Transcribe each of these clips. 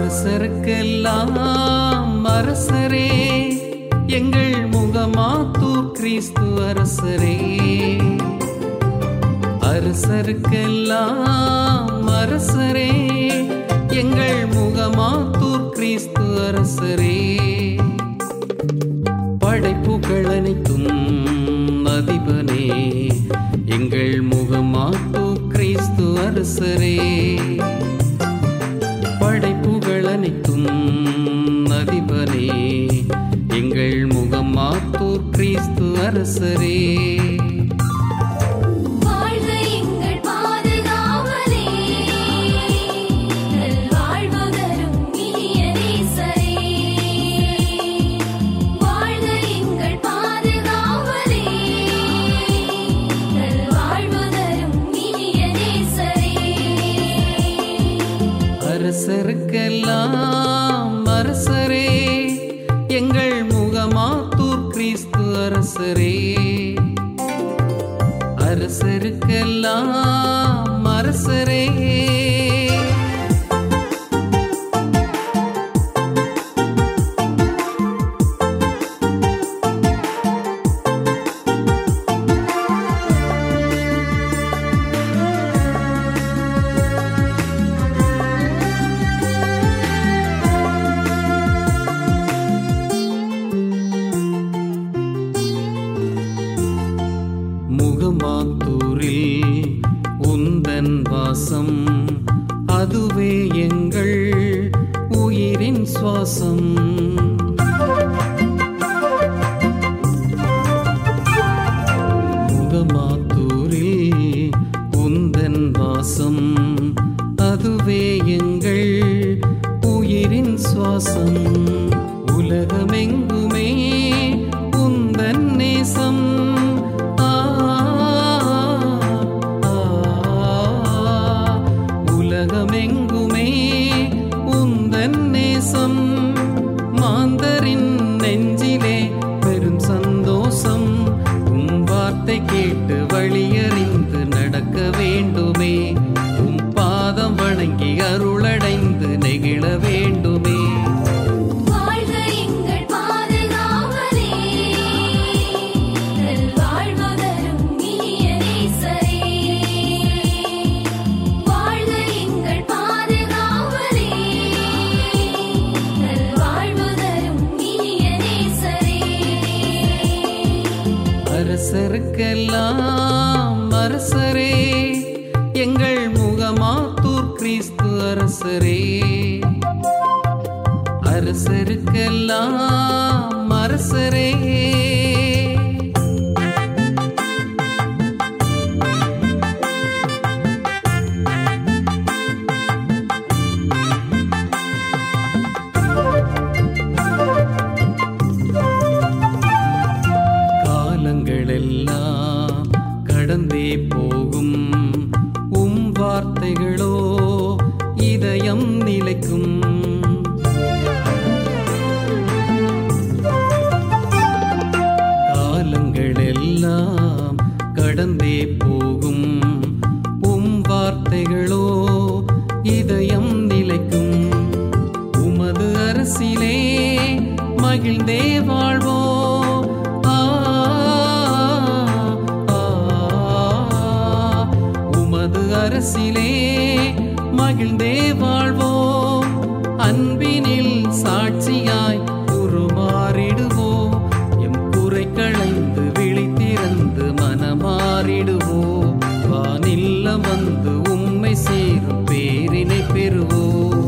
அரசருக்கெல்லாம் அரசரே எங்கள் கிறிஸ்து அரசரே. அரசருக்கெல்லாம் அரசரே. எங்கள் முகமாத்தூர் கிறிஸ்து அரசரே. படைப்புகள் அனைத்தும் அதிபனே. எங்கள் முகமாத்தூர் கிறிஸ்து அரசரே. படைப்புகள் அனைத்தும் நேசரே. அரசருக்கெல்லாம் அரசரே எங்கள் அரசரே அரசருக்கெல்லாம் அரசரே. சுவாசம். முகமாத்தூரில் உந்தன் வாசம். அதுவே எங்கள் உயிரின் சுவாசம். உலகமெங்கும் வழியறிந்து நடக்க வேண்டுமே. உம் பாதம் வணங்கி அருளடைந்து நெகிழ வேண்டுமே. அரசருக்கெல்லாம் அரசரே எங்கள் முகமாத்தூர் கிறிஸ்து அரசரே. அரசருக்கெல்லாம் அரசரே. கடந்தே போகும். உம் வார்த்தைகளோ இதயம் நிலைக்கும். உமது அரசிலே மகிழ்ந்தே வாழ்வோ. உமது அரசிலே மகிழ்ந்தே வாழ்வோம் அன்பினில் மாறிடுவோம் வானில்ல வந்து உம்மை சேரும் பேரினை பெறுவோம்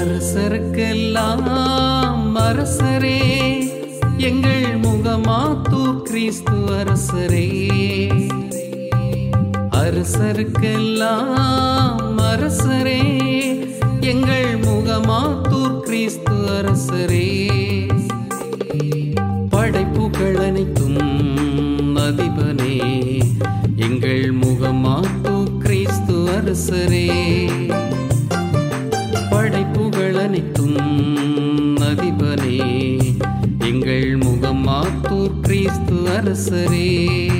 அரசருக்கெல்லாம் அரசரே. எங்கள் முகமாத்தூர் கிறிஸ்து அரசரே. அரசருக்கெல்லாம் அரசரே. எங்கள் முகமாத்தூர் கிறிஸ்து அரசரே. படைப்புகள் அனைத்தும் அதிபனே. எங்கள் முகமாத்து கிறிஸ்து அரசரே. அதிபனே கிறிஸ்து அரசரே.